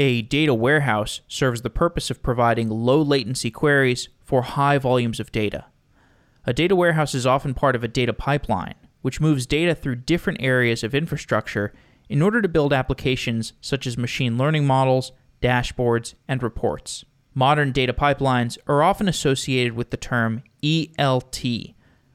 A data warehouse serves the purpose of providing low latency queries for high volumes of data. A data warehouse is often part of a data pipeline, which moves data through different areas of infrastructure in order to build applications such as machine learning models, dashboards, and reports. Modern data pipelines are often associated with the term ELT,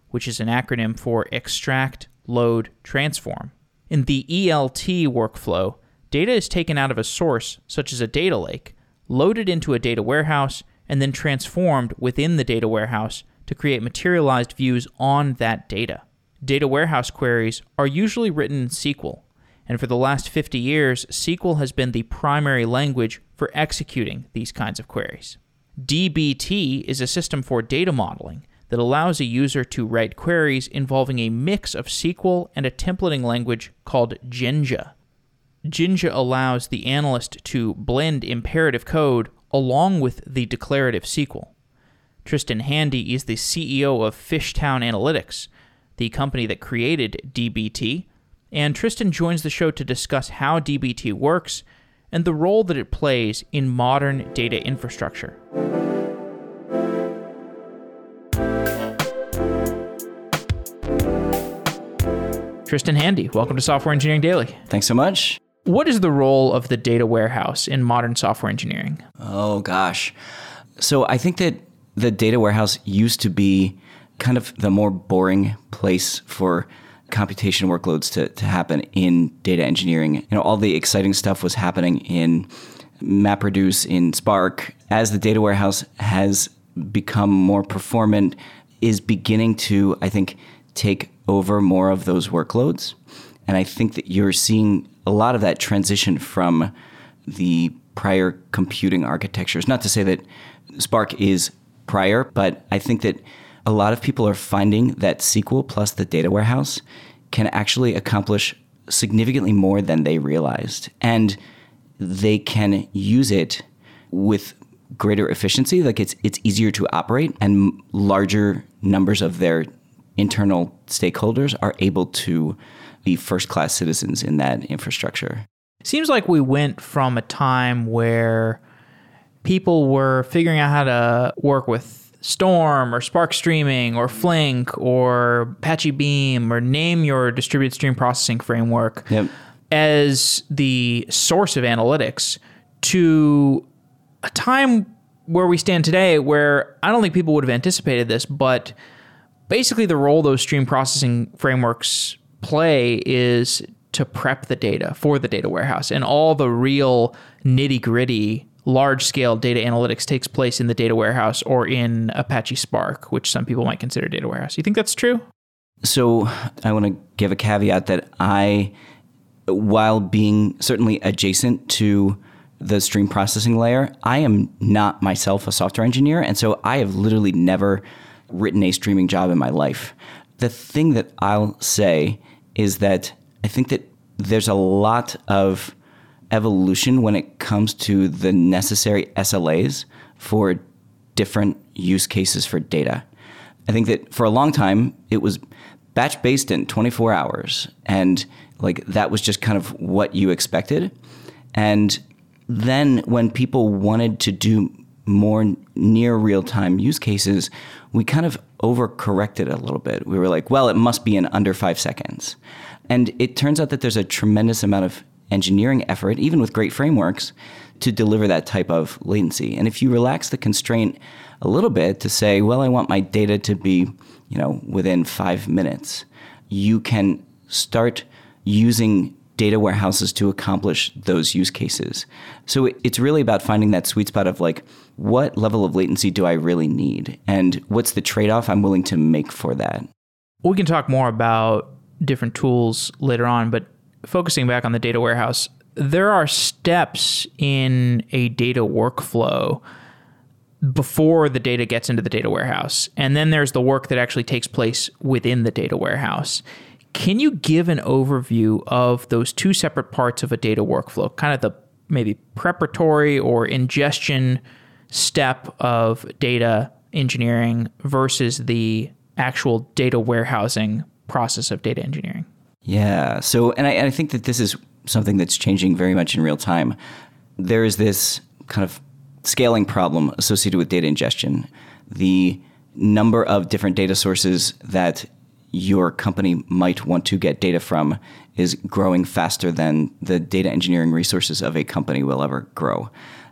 which is an acronym for Extract, Load, Transform. In the ELT workflow, data is taken out of a source, such as a data lake, loaded into a data warehouse, and then transformed within the data warehouse to create materialized views on that data. Data warehouse queries are usually written in SQL, and for the last 50 years, SQL has been the primary language for executing these kinds of queries. DBT is a system for data modeling that allows a user to write queries involving a mix of SQL and a templating language called Jinja. Jinja allows the analyst to blend imperative code along with the declarative SQL. Tristan Handy is the CEO of Fishtown Analytics, the company that created DBT, and Tristan joins the show to discuss how DBT works and the role that it plays in modern data infrastructure. Tristan Handy, welcome to Software Engineering Daily. Thanks so much. What is the role of the data warehouse in modern software engineering? Oh, gosh. So I think that the data warehouse used to be kind of the more boring place for computation workloads to, to happen in data engineering. You know, all the exciting stuff was happening in MapReduce, in Spark. As the data warehouse has become more performant, is beginning to, I think, take over more of those workloads. And I think that you're seeing a lot of that transition from the prior computing architectures. Not to say that Spark is prior, but I think that a lot of people are finding that SQL plus the data warehouse can actually accomplish significantly more than they realized. And they can use it with greater efficiency. Like it's it's easier to operate and larger numbers of their internal stakeholders are able to be first class citizens in that infrastructure. Seems like we went from a time where people were figuring out how to work with Storm or Spark Streaming or Flink or Apache Beam or name your distributed stream processing framework Yep. as the source of analytics to a time where we stand today where I don't think people would have anticipated this, but basically the role those stream processing frameworks play is to prep the data for the data warehouse and all the real nitty gritty large scale data analytics takes place in the data warehouse or in Apache Spark, which some people might consider data warehouse. You think that's true? So I want to give a caveat that I, while being certainly adjacent to the stream processing layer, I am not myself a software engineer. And so I have literally never written a streaming job in my life. The thing that I'll say is that I think that there's a lot of evolution when it comes to the necessary SLAs for different use cases for data. I think that for a long time it was batch based in 24 hours and like that was just kind of what you expected. And then when people wanted to do more near real time use cases, we kind of overcorrected a little bit. We were like, well, it must be in under five seconds. And it turns out that there's a tremendous amount of engineering effort, even with great frameworks, to deliver that type of latency. And if you relax the constraint a little bit to say, well, I want my data to be, you know, within five minutes, you can start using data warehouses to accomplish those use cases. So it's really about finding that sweet spot of like, what level of latency do I really need? And what's the trade off I'm willing to make for that? We can talk more about different tools later on, but focusing back on the data warehouse, there are steps in a data workflow before the data gets into the data warehouse. And then there's the work that actually takes place within the data warehouse. Can you give an overview of those two separate parts of a data workflow? Kind of the maybe preparatory or ingestion step of data engineering versus the actual data warehousing process of data engineering? Yeah. So, and I, I think that this is something that's changing very much in real time. there is this kind of scaling problem associated with data ingestion. The number of different data sources that your company might want to get data from is growing faster than the data engineering resources of a company will ever grow.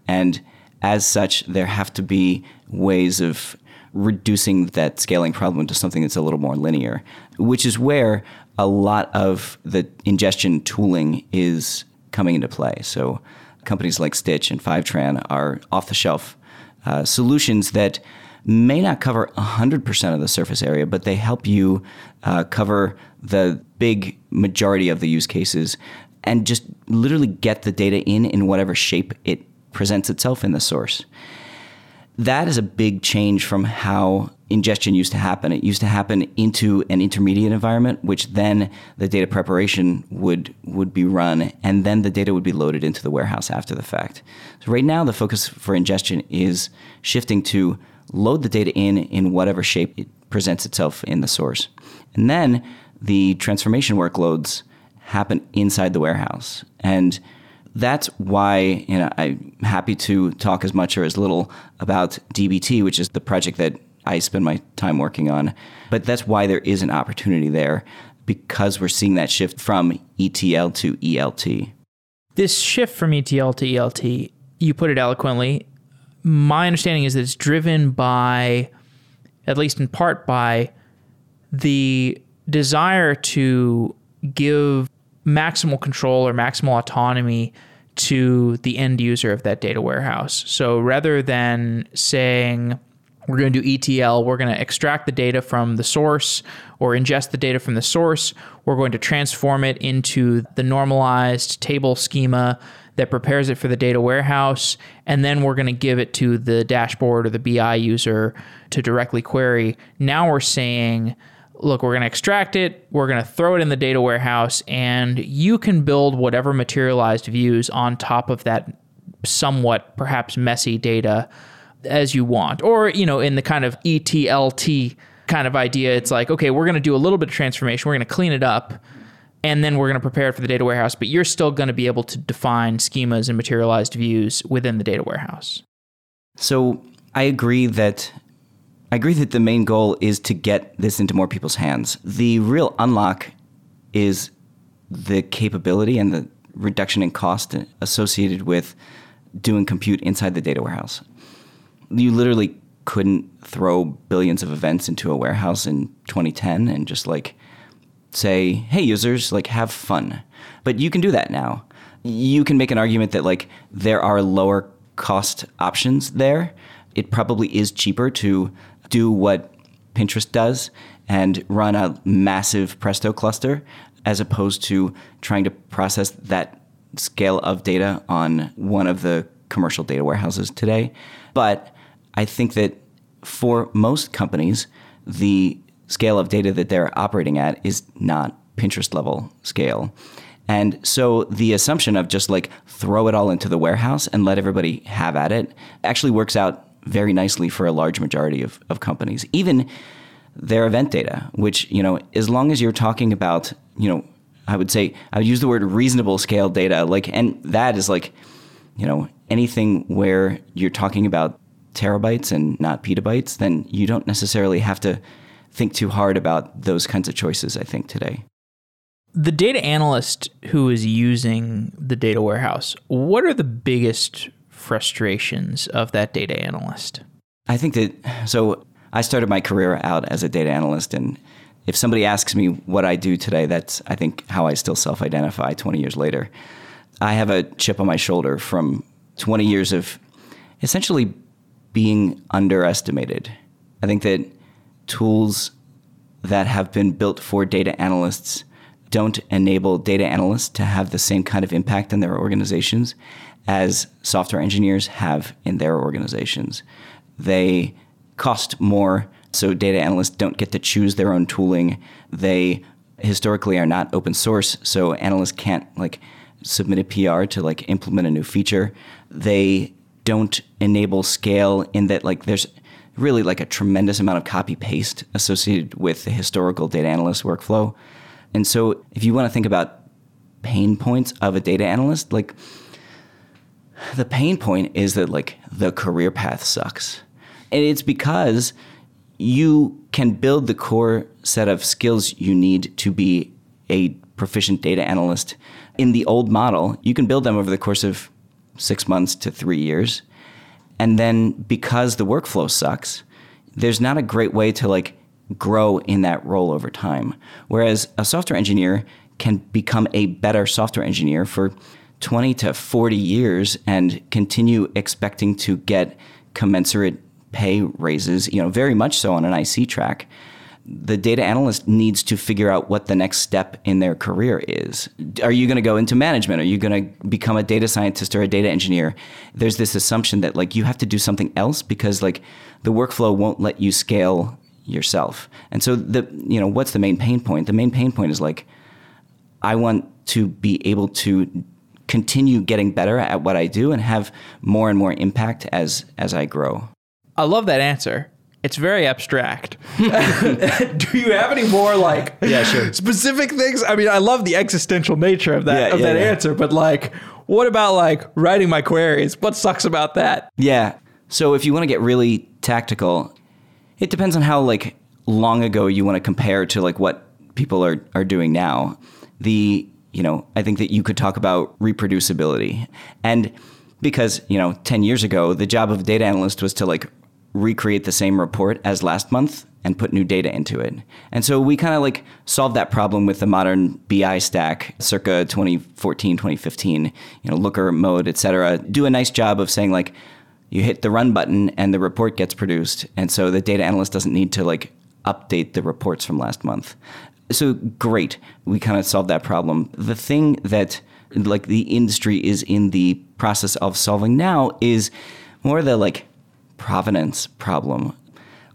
And as such, there have to be ways of reducing that scaling problem to something that's a little more linear, which is where a lot of the ingestion tooling is coming into play. So companies like Stitch and Fivetran are off the shelf uh, solutions that may not cover 100% of the surface area, but they help you uh, cover the big majority of the use cases and just literally get the data in in whatever shape it presents itself in the source. That is a big change from how ingestion used to happen. It used to happen into an intermediate environment, which then the data preparation would would be run, and then the data would be loaded into the warehouse after the fact. So right now, the focus for ingestion is shifting to load the data in in whatever shape it presents itself in the source, and then the transformation workloads happen inside the warehouse and that's why you know, I'm happy to talk as much or as little about DBT, which is the project that I spend my time working on. But that's why there is an opportunity there because we're seeing that shift from ETL to ELT. This shift from ETL to ELT, you put it eloquently. My understanding is that it's driven by, at least in part, by the desire to give maximal control or maximal autonomy to the end user of that data warehouse. So rather than saying, we're going to do ETL, we're going to extract the data from the source or ingest the data from the source, we're going to transform it into the normalized table schema that prepares it for the data warehouse, and then we're going to give it to the dashboard or the BI user to directly query. Now we're saying, look, we're going to extract it, we're going to throw it in the data warehouse, and you can build whatever materialized views on top of that somewhat perhaps messy data as you want. Or, you know, in the kind of ETLT kind of idea, it's like, okay, we're going to do a little bit of transformation, we're going to clean it up, and then we're going to prepare it for the data warehouse, but you're still going to be able to define schemas and materialized views within the data warehouse. So I agree that I agree that the main goal is to get this into more people's hands. The real unlock is the capability and the reduction in cost associated with doing compute inside the data warehouse. You literally couldn't throw billions of events into a warehouse in 2010 and just like say, "Hey users, like have fun." But you can do that now. You can make an argument that like there are lower cost options there. It probably is cheaper to do what Pinterest does and run a massive Presto cluster as opposed to trying to process that scale of data on one of the commercial data warehouses today. But I think that for most companies, the scale of data that they're operating at is not Pinterest level scale. And so the assumption of just like throw it all into the warehouse and let everybody have at it actually works out very nicely for a large majority of, of companies, even their event data, which, you know, as long as you're talking about, you know, I would say, I would use the word reasonable scale data, like, and that is like, you know, anything where you're talking about terabytes and not petabytes, then you don't necessarily have to think too hard about those kinds of choices, I think, today. The data analyst who is using the data warehouse, what are the biggest frustrations of that data analyst? I think that so I started my career out as a data analyst and if somebody asks me what I do today, that's I think how I still self-identify 20 years later. I have a chip on my shoulder from 20 years of essentially being underestimated. I think that tools that have been built for data analysts don't enable data analysts to have the same kind of impact in their organizations as software engineers have in their organizations. They cost more, so data analysts don't get to choose their own tooling. They historically are not open source, so analysts can't like submit a PR to like implement a new feature. They don't enable scale in that like there's really like a tremendous amount of copy paste associated with the historical data analyst workflow. And so if you want to think about pain points of a data analyst, like The pain point is that like the career path sucks. And it's because you can build the core set of skills you need to be a proficient data analyst. In the old model, you can build them over the course of six months to three years. And then because the workflow sucks, there's not a great way to like grow in that role over time. Whereas a software engineer can become a better software engineer for 20 to 40 years and continue expecting to get commensurate pay raises, you know, very much so on an IC track. The data analyst needs to figure out what the next step in their career is. Are you going to go into management? Are you going to become a data scientist or a data engineer? There's this assumption that like you have to do something else because like the workflow won't let you scale yourself. And so the you know, what's the main pain point? The main pain point is like I want to be able to continue getting better at what I do and have more and more impact as as I grow. I love that answer. It's very abstract. do you have any more like Yeah, sure. specific things? I mean, I love the existential nature of that Yeah, of yeah, that yeah. answer, but like what about like writing my queries? What sucks about that? Yeah. So if you want to get really tactical, it depends on how like long ago you want to compare to like what people are are doing now. The you know, I think that you could talk about reproducibility. And because, you know, 10 years ago, the job of a data analyst was to like recreate the same report as last month and put new data into it. And so we kind of like solved that problem with the modern BI stack circa 2014, 2015, you know, Looker Mode, et cetera. Do a nice job of saying like, you hit the run button and the report gets produced. And so the data analyst doesn't need to like update the reports from last month. So great. We kind of solved that problem. The thing that like the industry is in the process of solving now is more the like provenance problem.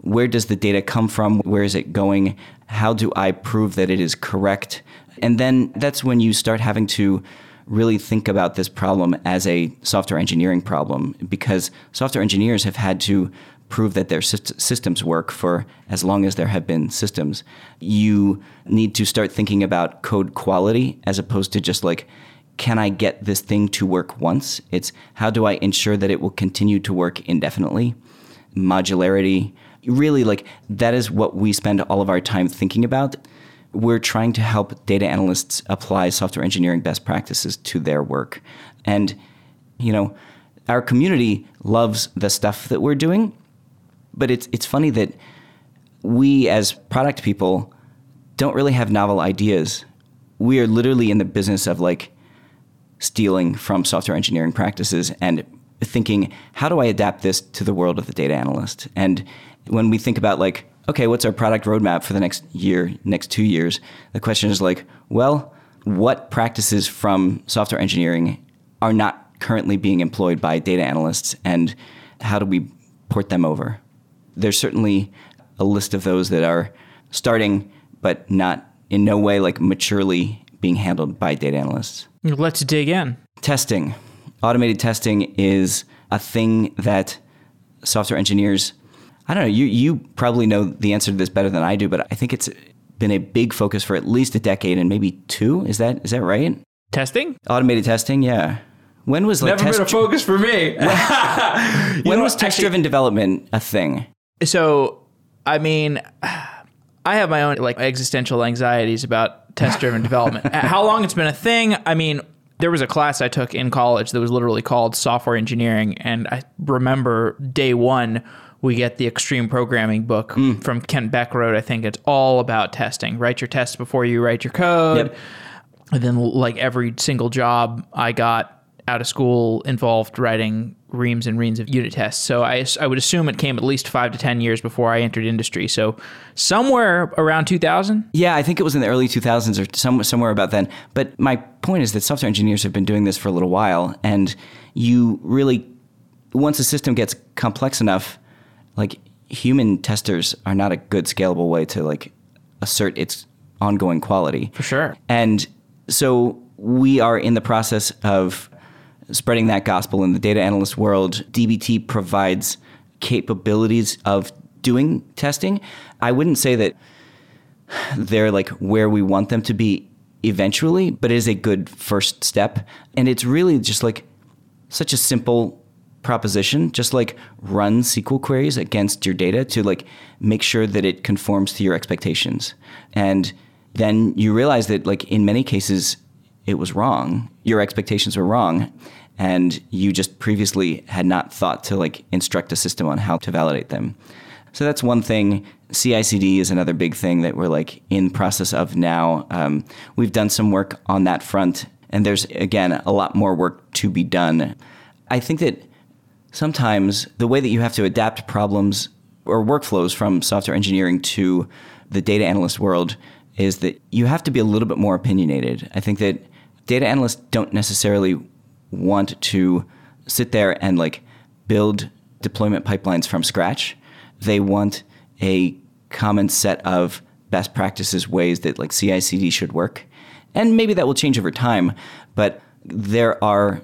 Where does the data come from? Where is it going? How do I prove that it is correct? And then that's when you start having to really think about this problem as a software engineering problem because software engineers have had to prove that their systems work for as long as there have been systems. You need to start thinking about code quality as opposed to just like, can I get this thing to work once? It's how do I ensure that it will continue to work indefinitely? Modularity. Really, like, that is what we spend all of our time thinking about. We're trying to help data analysts apply software engineering best practices to their work. And, you know, our community loves the stuff that we're doing, but it's it's funny that we as product people don't really have novel ideas. We are literally in the business of like stealing from software engineering practices and thinking, how do I adapt this to the world of the data analyst? And when we think about like, okay, what's our product roadmap for the next year, next two years? The question is like, well, what practices from software engineering are not currently being employed by data analysts and how do we port them over? There's certainly a list of those that are starting, but not in no way like maturely being handled by data analysts. Let's dig in. Testing. Automated testing is a thing that software engineers, I don't know, you, you probably know the answer to this better than I do, but I think it's been a big focus for at least a decade and maybe two. Is that is that right? Testing? Automated testing, yeah. When was like Never been a focus for me. when was test driven development a thing? So, I mean, I have my own like existential anxieties about test driven development. Uh, how long it's been a thing? I mean, there was a class I took in college that was literally called software engineering, and I remember day one we get the extreme programming book mm. from Kent Beck wrote. I think it's all about testing. Write your tests before you write your code. Yep. And then, like every single job I got out of school involved writing reams and reams of unit tests. So I, I would assume it came at least five to 10 years before I entered industry. So somewhere around 2000. Yeah, I think it was in the early 2000s or some, somewhere about then. But my point is that software engineers have been doing this for a little while, and you really, once a system gets complex enough, like human testers are not a good scalable way to like assert its ongoing quality. For sure. And so we are in the process of spreading that gospel in the data analyst world. DBT provides capabilities of doing testing. I wouldn't say that they're like where we want them to be eventually, but it is a good first step. And it's really just like such a simple proposition, just like run SQL queries against your data to like make sure that it conforms to your expectations. And then you realize that like in many cases it was wrong. Your expectations were wrong and you just previously had not thought to like instruct a system on how to validate them. So that's one thing. CI/CD is another big thing that we're like in process of now. Um, we've done some work on that front, and there's again a lot more work to be done. I think that sometimes the way that you have to adapt problems or workflows from software engineering to the data analyst world is that you have to be a little bit more opinionated. I think that data analysts don't necessarily want to sit there and like build deployment pipelines from scratch. They want a common set of best practices ways that like CI/CD should work. And maybe that will change over time, but there are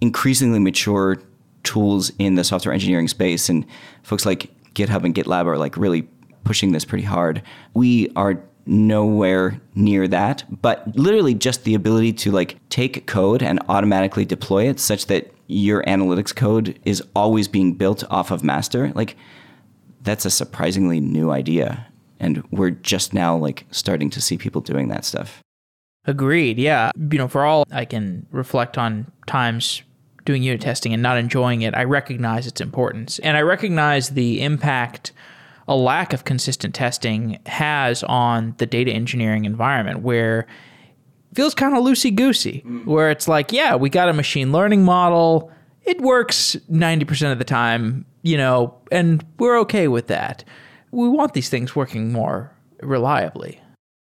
increasingly mature tools in the software engineering space and folks like GitHub and GitLab are like really pushing this pretty hard. We are nowhere near that, but literally just the ability to like take code and automatically deploy it such that your analytics code is always being built off of master. Like that's a surprisingly new idea and we're just now like starting to see people doing that stuff. Agreed. Yeah. You know, for all I can reflect on times doing unit testing and not enjoying it, I recognize its importance. And I recognize the impact a lack of consistent testing has on the data engineering environment where it feels kind of loosey goosey, mm. where it's like, yeah, we got a machine learning model. It works 90% of the time, you know, and we're okay with that. We want these things working more reliably.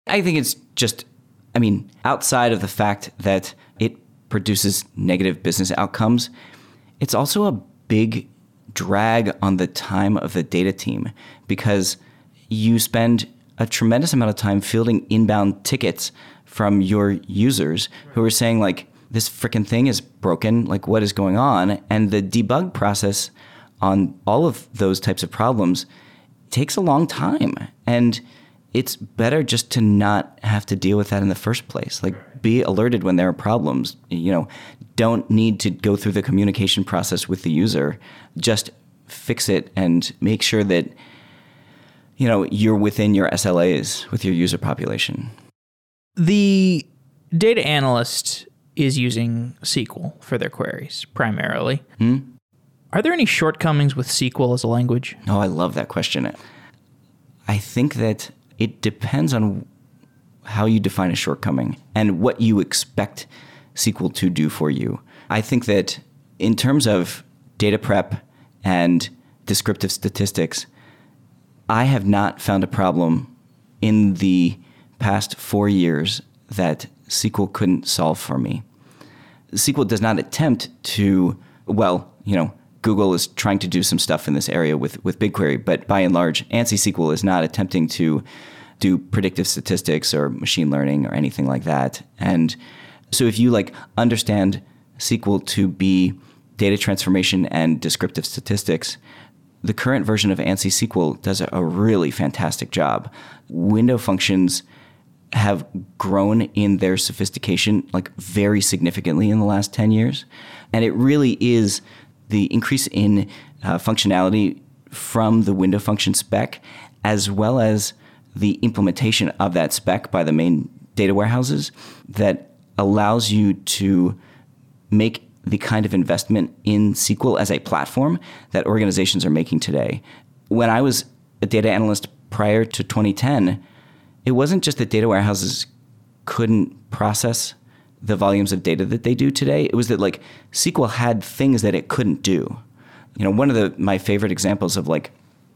I think it's just, I mean, outside of the fact that it produces negative business outcomes, it's also a big drag on the time of the data team because you spend a tremendous amount of time fielding inbound tickets from your users who are saying like this freaking thing is broken. Like what is going on? And the debug process on all of those types of problems takes a long time. And it's better just to not have to deal with that in the first place like be alerted when there are problems you know don't need to go through the communication process with the user just fix it and make sure that you know you're within your SLAs with your user population. The data analyst is using SQL for their queries primarily. Hmm? Are there any shortcomings with SQL as a language? Oh, I love that question. I think that it depends on how you define a shortcoming and what you expect SQL to do for you. I think that in terms of data prep and descriptive statistics, I have not found a problem in the past four years that SQL couldn't solve for me. SQL does not attempt to, well, you know, Google is trying to do some stuff in this area with, with BigQuery, but by and large, ANSI SQL is not attempting to do predictive statistics or machine learning or anything like that. And so if you like understand SQL to be data transformation and descriptive statistics, the current version of ANSI SQL does a really fantastic job. Window functions have grown in their sophistication like very significantly in the last 10 years. And it really is the increase in uh, functionality from the window function spec, as well as the implementation of that spec by the main data warehouses that allows you to make the kind of investment in SQL as a platform that organizations are making today. When I was a data analyst prior to 2010, it wasn't just that data warehouses couldn't process the volumes of data that they do today. It was that like SQL had things that it couldn't do. You know, one of the my favorite examples of like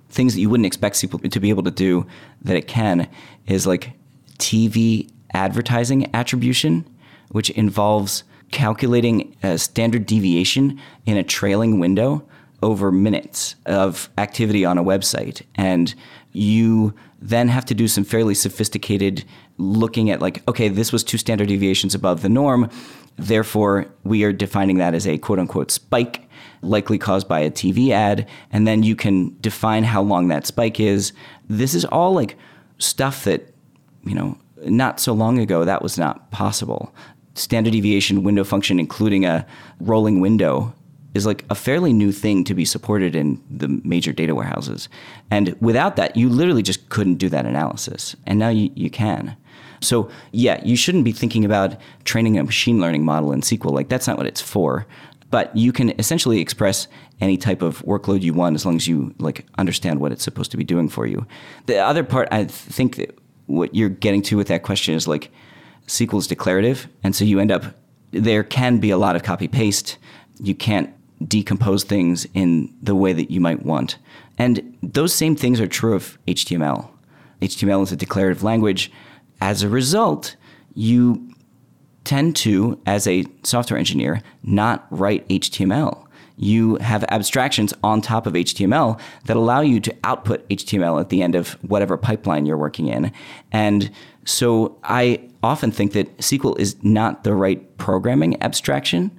things that you wouldn't expect SQL to be able to do that it can is like TV advertising attribution, which involves calculating a standard deviation in a trailing window over minutes of activity on a website. And you then have to do some fairly sophisticated looking at, like, okay, this was two standard deviations above the norm. Therefore, we are defining that as a quote unquote spike, likely caused by a TV ad. And then you can define how long that spike is. This is all like stuff that, you know, not so long ago that was not possible standard deviation window function, including a rolling window, is like a fairly new thing to be supported in the major data warehouses. And without that, you literally just couldn't do that analysis. And now you, you can. So, yeah, you shouldn't be thinking about training a machine learning model in SQL. Like, that's not what it's for. But you can essentially express any type of workload you want as long as you like understand what it's supposed to be doing for you. The other part I think that what you're getting to with that question is like SQL is declarative, and so you end up there can be a lot of copy paste. You can't decompose things in the way that you might want. And those same things are true of HTML. HTML is a declarative language. As a result, you tend to, as a software engineer, not write HTML. You have abstractions on top of HTML that allow you to output HTML at the end of whatever pipeline you're working in. And so I often think that SQL is not the right programming abstraction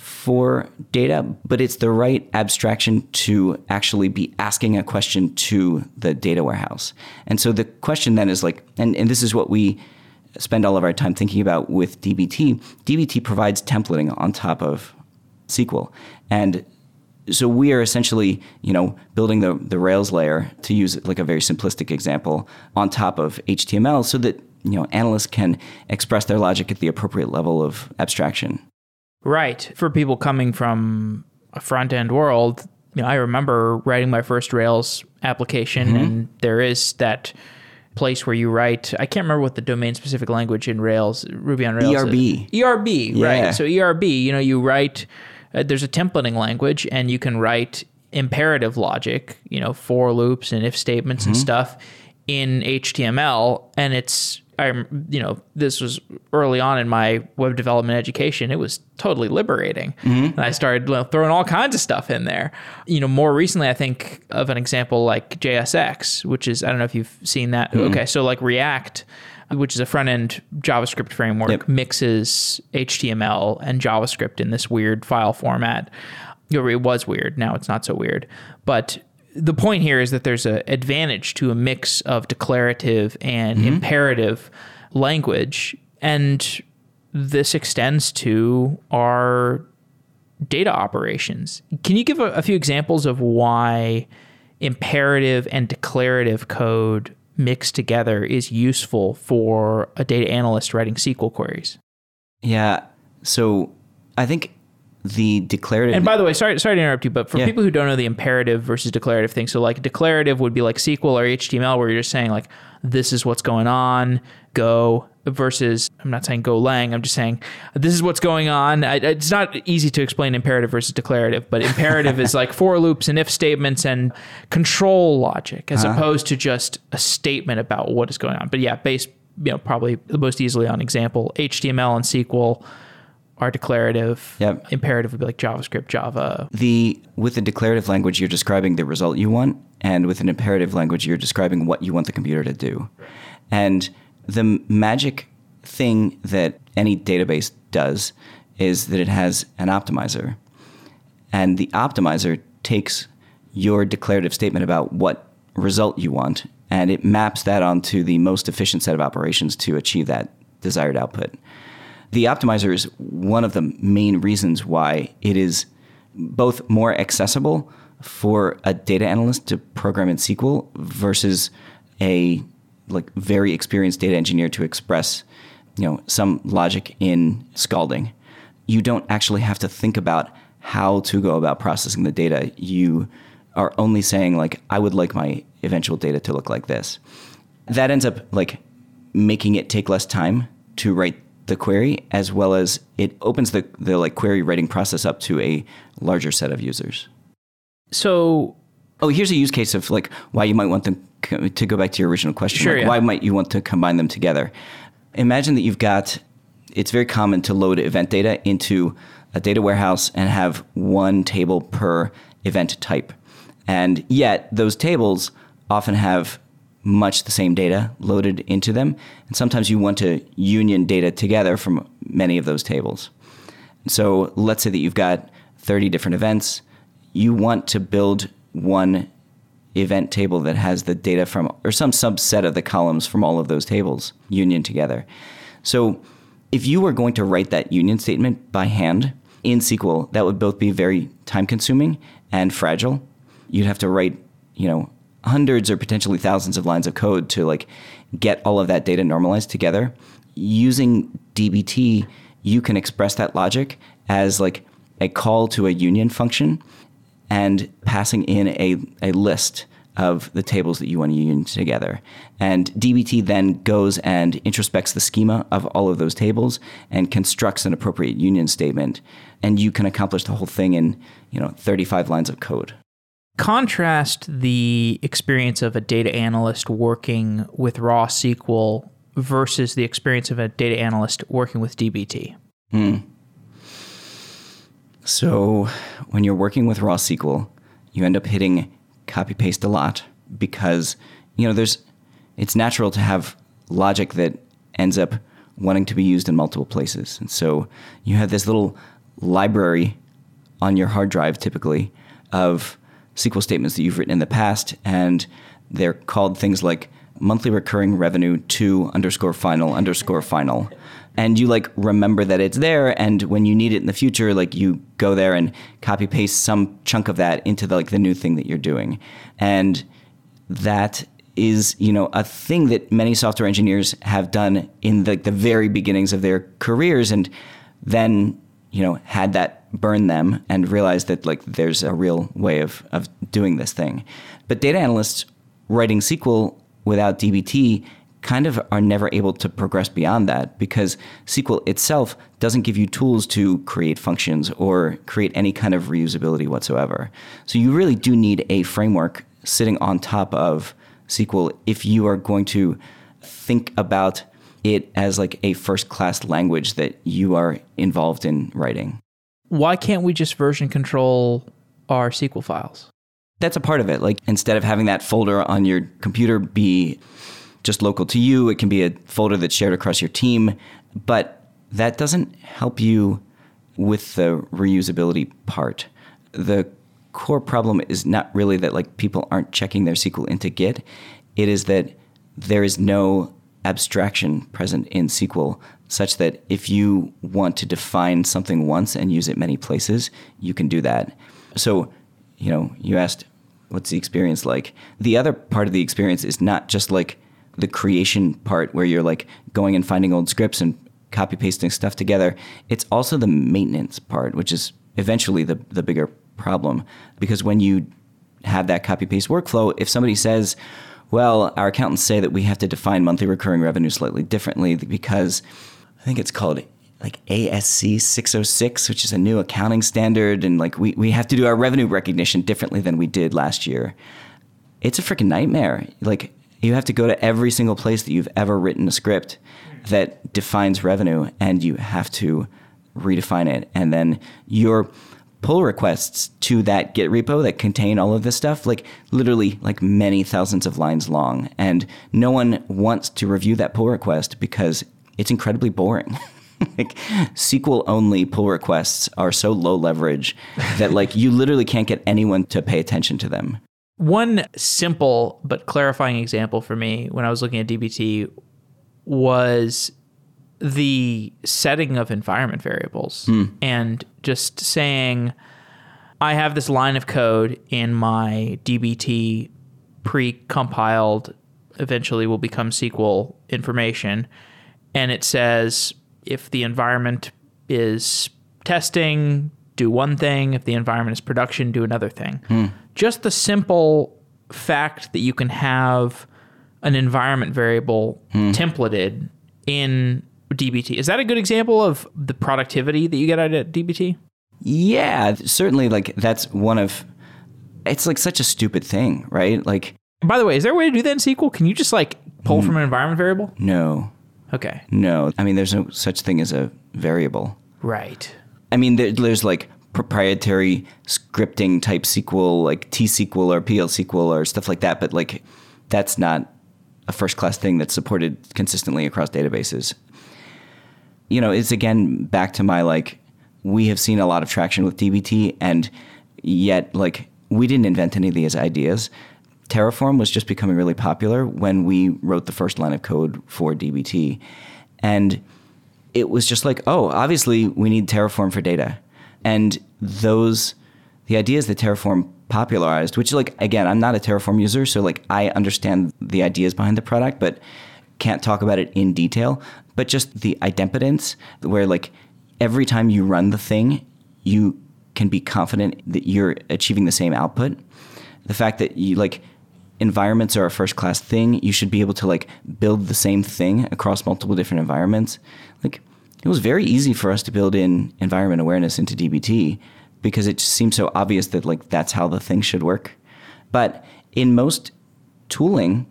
for data, but it's the right abstraction to actually be asking a question to the data warehouse. And so the question then is like, and, and this is what we spend all of our time thinking about with DBT. DBT provides templating on top of SQL. And so we are essentially, you know, building the, the Rails layer to use like a very simplistic example on top of HTML so that, you know, analysts can express their logic at the appropriate level of abstraction. Right. For people coming from a front end world, you know, I remember writing my first Rails application mm-hmm. and there is that place where you write I can't remember what the domain specific language in Rails Ruby on Rails ERB is. ERB yeah. right so ERB you know you write uh, there's a templating language and you can write imperative logic you know for loops and if statements mm-hmm. and stuff in HTML and it's I you know this was early on in my web development education. It was totally liberating, mm-hmm. and I started you know, throwing all kinds of stuff in there. You know, more recently, I think of an example like JSX, which is I don't know if you've seen that. Mm-hmm. Okay, so like React which is a front end JavaScript framework, yep. mixes HTML and JavaScript in this weird file format. It was weird. Now it's not so weird. But the point here is that there's an advantage to a mix of declarative and mm-hmm. imperative language. And this extends to our data operations. Can you give a, a few examples of why imperative and declarative code mixed together is useful for a data analyst writing SQL queries? Yeah. So I think the declarative. And by the way, sorry, sorry to interrupt you, but for yeah. people who don't know the imperative versus declarative thing, so like declarative would be like SQL or HTML, where you're just saying like this is what's going on, go. Versus, I'm not saying go lang. I'm just saying this is what's going on. I, it's not easy to explain imperative versus declarative, but imperative is like for loops and if statements and control logic, as uh-huh. opposed to just a statement about what is going on. But yeah, based you know probably the most easily on example HTML and SQL are declarative. Yep. Imperative would be like JavaScript, Java. The with the declarative language, you're describing the result you want, and with an imperative language, you're describing what you want the computer to do. And the magic thing that any database does is that it has an optimizer, and the optimizer takes your declarative statement about what result you want, and it maps that onto the most efficient set of operations to achieve that desired output. The optimizer is one of the main reasons why it is both more accessible for a data analyst to program in SQL versus a like very experienced data engineer to express you know some logic in Scalding. You don't actually have to think about how to go about processing the data. You are only saying like I would like my eventual data to look like this. That ends up like making it take less time to write the query as well as it opens the, the like query writing process up to a larger set of users. So oh, here's a use case of like why you might want them to go back to your original question. Sure, like yeah. Why might you want to combine them together? Imagine that you've got it's very common to load event data into a data warehouse and have one table per event type. And yet those tables often have much the same data loaded into them. And sometimes you want to union data together from many of those tables. So let's say that you've got 30 different events. You want to build one event table that has the data from, or some subset of the columns from all of those tables union together. So if you were going to write that union statement by hand in SQL, that would both be very time consuming and fragile. You'd have to write, you know, hundreds or potentially thousands of lines of code to like get all of that data normalized together. Using DBT, you can express that logic as like a call to a union function and passing in a, a list of the tables that you want to union together. And DBT then goes and introspects the schema of all of those tables and constructs an appropriate union statement. And you can accomplish the whole thing in, you know, 35 lines of code. Contrast the experience of a data analyst working with raw SQL versus the experience of a data analyst working with DBT. Hmm. So, when you're working with raw SQL, you end up hitting copy paste a lot because you know there's it's natural to have logic that ends up wanting to be used in multiple places. And so you have this little library on your hard drive typically of SQL statements that you've written in the past and they're called things like monthly recurring revenue to underscore final underscore final. And you like remember that it's there and when you need it in the future like you go there and copy paste some chunk of that into the, like the new thing that you're doing. And that is you know a thing that many software engineers have done in the, the very beginnings of their careers and then you know had that burn them and realize that like there's a real way of, of doing this thing but data analysts writing SQL without DBT kind of are never able to progress beyond that because SQL itself doesn't give you tools to create functions or create any kind of reusability whatsoever. So you really do need a framework sitting on top of SQL if you are going to think about it as like a first class language that you are involved in writing. Why can't we just version control our SQL files? That's a part of it. Like instead of having that folder on your computer be just local to you. It can be a folder that's shared across your team, but that doesn't help you with the reusability part. The core problem is not really that like people aren't checking their SQL into Git. It is that there is no abstraction present in SQL such that if you want to define something once and use it many places, you can do that. So, you know, you asked what's the experience like? The other part of the experience is not just like the creation part where you're like going and finding old scripts and copy pasting stuff together. It's also the maintenance part, which is eventually the the bigger problem because when you have that copy paste workflow, if somebody says, "Well, our accountants say that we have to define monthly recurring revenue slightly differently because I think it's called like ASC 606, which is a new accounting standard, and like we, we have to do our revenue recognition differently than we did last year. It's a freaking nightmare. Like you have to go to every single place that you've ever written a script that defines revenue and you have to redefine it. And then your pull requests to that Git repo that contain all of this stuff, like literally like many thousands of lines long. And no one wants to review that pull request because it's incredibly boring. like SQL only pull requests are so low leverage that like you literally can't get anyone to pay attention to them. One simple but clarifying example for me when I was looking at DBT was the setting of environment variables mm. and just saying, I have this line of code in my DBT pre compiled, eventually will become SQL information. And it says if the environment is testing, do one thing. If the environment is production, do another thing. Hmm. Just the simple fact that you can have an environment variable hmm. templated in DBT. Is that a good example of the productivity that you get out of DBT? Yeah, certainly like that's one of it's like such a stupid thing, right? Like By the way, is there a way to do that in SQL? Can you just like pull from an environment variable? No. Okay. No. I mean there's no such thing as a variable. Right. I mean, there, there's like proprietary scripting type SQL, like T SQL or PL SQL or stuff like that, but like that's not a first class thing that's supported consistently across databases. You know, it's again back to my like, we have seen a lot of traction with DBT, and yet, like, we didn't invent any of these ideas. Terraform was just becoming really popular when we wrote the first line of code for DBT. And it was just like, oh, obviously we need Terraform for data. And those, the ideas that Terraform popularized, which like, again, I'm not a Terraform user, so like I understand the ideas behind the product, but can't talk about it in detail. But just the idempotence, where like every time you run the thing, you can be confident that you're achieving the same output. The fact that you like, environments are a first class thing. You should be able to like build the same thing across multiple different environments. Like it was very easy for us to build in environment awareness into DBT because it just seems so obvious that like that's how the thing should work. But in most tooling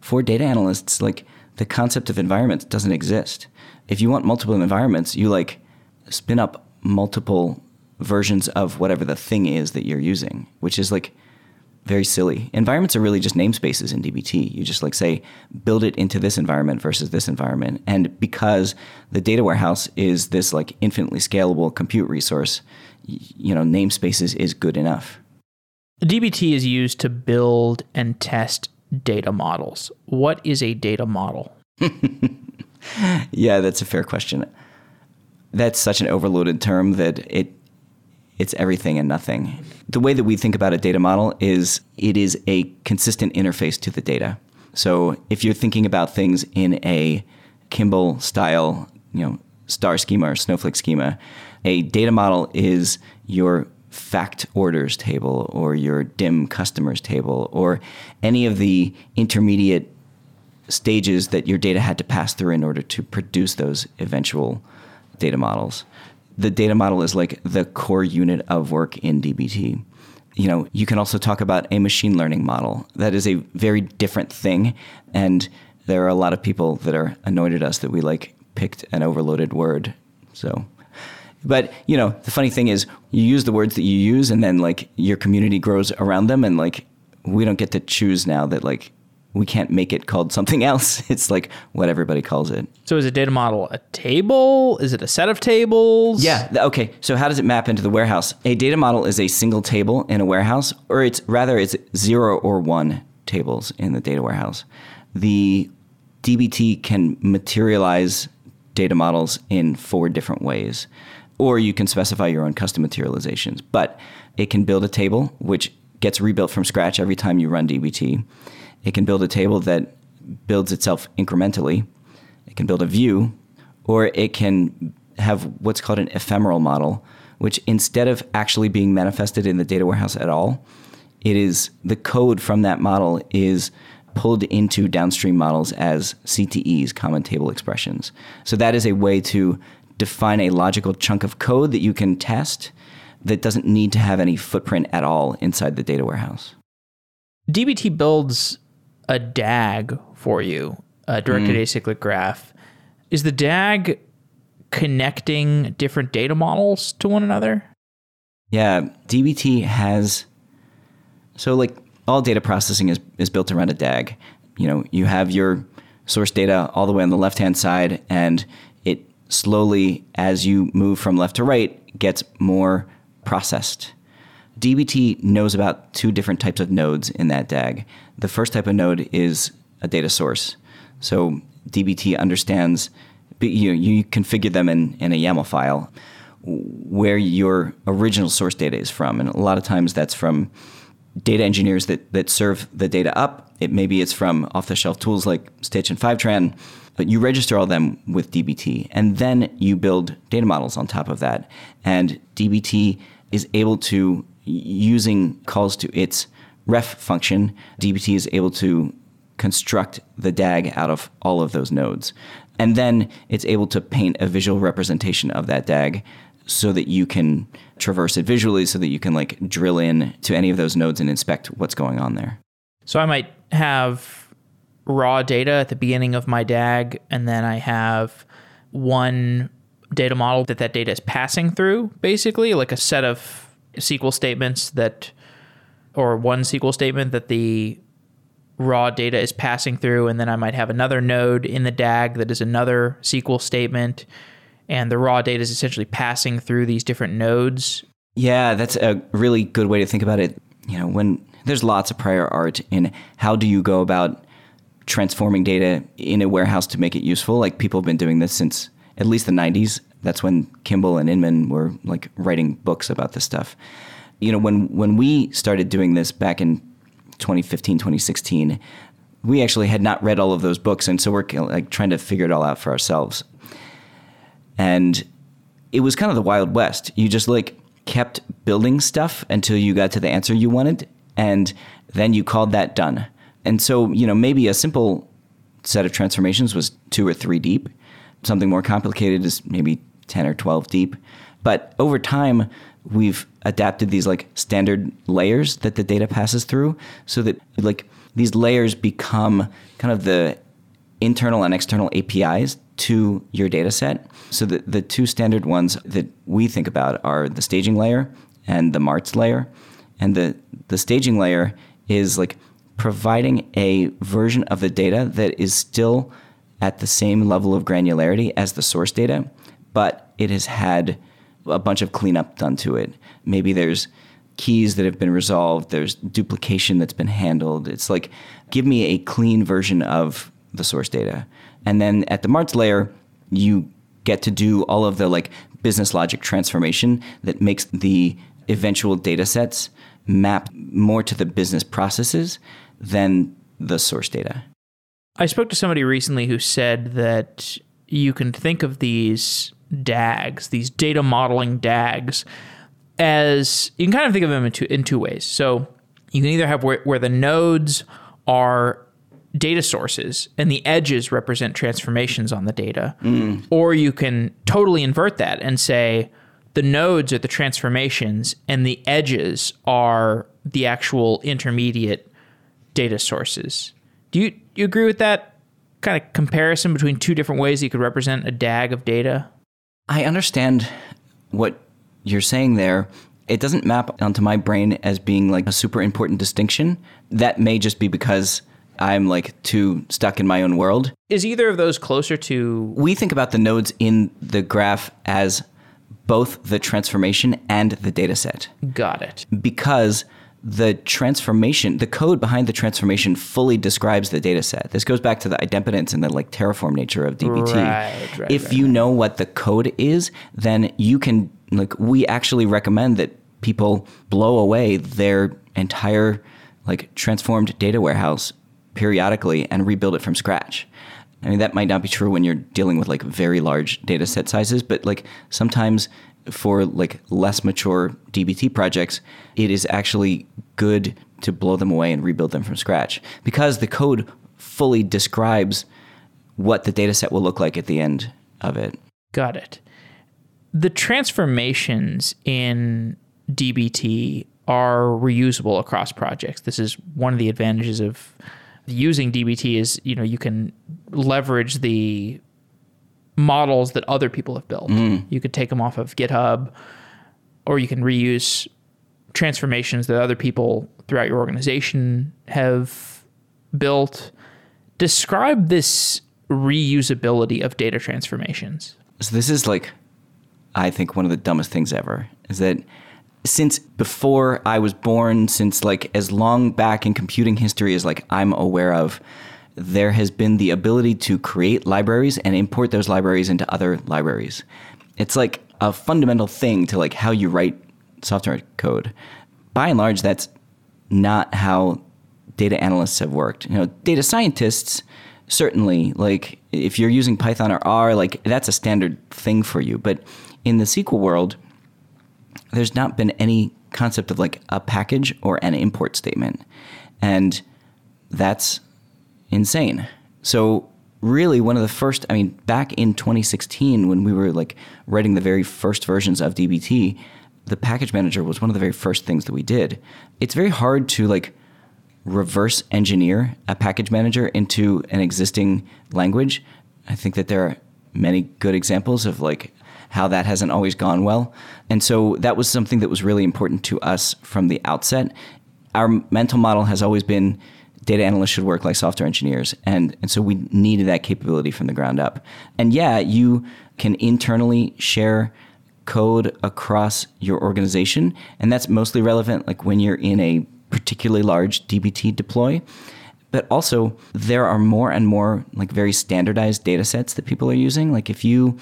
for data analysts, like the concept of environments doesn't exist. If you want multiple environments, you like spin up multiple versions of whatever the thing is that you're using, which is like very silly. Environments are really just namespaces in DBT. You just like say, build it into this environment versus this environment. And because the data warehouse is this like infinitely scalable compute resource, you know, namespaces is good enough. DBT is used to build and test data models. What is a data model? yeah, that's a fair question. That's such an overloaded term that it it's everything and nothing. The way that we think about a data model is it is a consistent interface to the data. So if you're thinking about things in a Kimball style, you know, star schema or snowflake schema, a data model is your fact orders table or your dim customers table or any of the intermediate stages that your data had to pass through in order to produce those eventual data models the data model is like the core unit of work in DBT. You know, you can also talk about a machine learning model. That is a very different thing. And there are a lot of people that are annoyed at us that we like picked an overloaded word. So, but you know, the funny thing is you use the words that you use and then like your community grows around them and like we don't get to choose now that like we can't make it called something else. It's like what everybody calls it. So is a data model a table? Is it a set of tables? Yeah. Okay. So how does it map into the warehouse? A data model is a single table in a warehouse, or it's rather it's zero or one tables in the data warehouse. The DBT can materialize data models in four different ways, or you can specify your own custom materializations. But it can build a table which gets rebuilt from scratch every time you run DBT it can build a table that builds itself incrementally. It can build a view, or it can have what's called an ephemeral model, which instead of actually being manifested in the data warehouse at all, it is the code from that model is pulled into downstream models as CTEs, common table expressions. So that is a way to define a logical chunk of code that you can test that doesn't need to have any footprint at all inside the data warehouse. DBT builds a DAG for you, a directed mm. acyclic graph. Is the DAG connecting different data models to one another? Yeah, DBT has so like all data processing is is built around a DAG. You know, you have your source data all the way on the left hand side, and it slowly, as you move from left to right, gets more processed. DBT knows about two different types of nodes in that DAG. The first type of node is a data source. So DBT understands, you, you configure them in, in a YAML file where your original source data is from. And a lot of times that's from data engineers that, that serve the data up. It maybe it's from off the shelf tools like Stitch and Fivetran, but you register all them with DBT. And then you build data models on top of that. And DBT is able to using calls to its ref function, DBT is able to construct the DAG out of all of those nodes. And then it's able to paint a visual representation of that DAG so that you can traverse it visually so that you can like drill in to any of those nodes and inspect what's going on there. So I might have raw data at the beginning of my DAG and then I have one data model that that data is passing through basically like a set of SQL statements that, or one SQL statement that the raw data is passing through, and then I might have another node in the DAG that is another SQL statement, and the raw data is essentially passing through these different nodes. Yeah, that's a really good way to think about it. You know, when there's lots of prior art in how do you go about transforming data in a warehouse to make it useful. Like people have been doing this since at least the 90s. That's when Kimball and Inmon were like writing books about this stuff. You know, when when we started doing this back in 2015, 2016, we actually had not read all of those books, and so we're like trying to figure it all out for ourselves. And it was kind of the wild west. You just like kept building stuff until you got to the answer you wanted, and then you called that done. And so, you know, maybe a simple set of transformations was two or three deep. Something more complicated is maybe 10 or 12 deep. But over time, we've adapted these like standard layers that the data passes through so that like these layers become kind of the internal and external APIs to your data set. So the, the two standard ones that we think about are the staging layer and the marts layer. And the, the staging layer is like providing a version of the data that is still at the same level of granularity as the source data, but it has had a bunch of cleanup done to it. Maybe there's keys that have been resolved, there's duplication that's been handled. It's like, give me a clean version of the source data. And then at the Marts layer, you get to do all of the like business logic transformation that makes the eventual data sets map more to the business processes than the source data. I spoke to somebody recently who said that you can think of these DAGs, these data modeling DAGs, as you can kind of think of them in two, in two ways. So you can either have where, where the nodes are data sources and the edges represent transformations on the data, mm. or you can totally invert that and say the nodes are the transformations and the edges are the actual intermediate data sources. Do you, you agree with that kind of comparison between two different ways you could represent a DAG of data? I understand what you're saying there. It doesn't map onto my brain as being like a super important distinction. That may just be because I'm like too stuck in my own world. Is either of those closer to. We think about the nodes in the graph as both the transformation and the data set. Got it. Because the transformation, the code behind the transformation fully describes the data set. This goes back to the idempotence and the like Terraform nature of DBT. Right, right, if right, you know what the code is, then you can like we actually recommend that people blow away their entire like transformed data warehouse periodically and rebuild it from scratch. I mean that might not be true when you're dealing with like very large data set sizes, but like sometimes for like less mature DBT projects, it is actually good to blow them away and rebuild them from scratch because the code fully describes what the data set will look like at the end of it. Got it. The transformations in DBT are reusable across projects. This is one of the advantages of using DBT is, you know, you can leverage the models that other people have built. Mm. You could take them off of GitHub, or you can reuse transformations that other people throughout your organization have built. Describe this reusability of data transformations. So this is like, I think one of the dumbest things ever is that since before I was born, since like as long back in computing history as like I'm aware of, there has been the ability to create libraries and import those libraries into other libraries. It's like a fundamental thing to like how you write software code. By and large, that's not how data analysts have worked. You know, data scientists certainly like if you're using Python or R, like that's a standard thing for you. But in the SQL world, there's not been any concept of like a package or an import statement. And that's insane. So really one of the first i mean back in 2016 when we were like writing the very first versions of dbt the package manager was one of the very first things that we did. It's very hard to like reverse engineer a package manager into an existing language. I think that there are many good examples of like how that hasn't always gone well. And so that was something that was really important to us from the outset. Our mental model has always been data analysts should work like software engineers. And, and so we needed that capability from the ground up. And yeah, you can internally share code across your organization. And that's mostly relevant like when you're in a particularly large DBT deploy. But also there are more and more like very standardized data sets that people are using. Like if you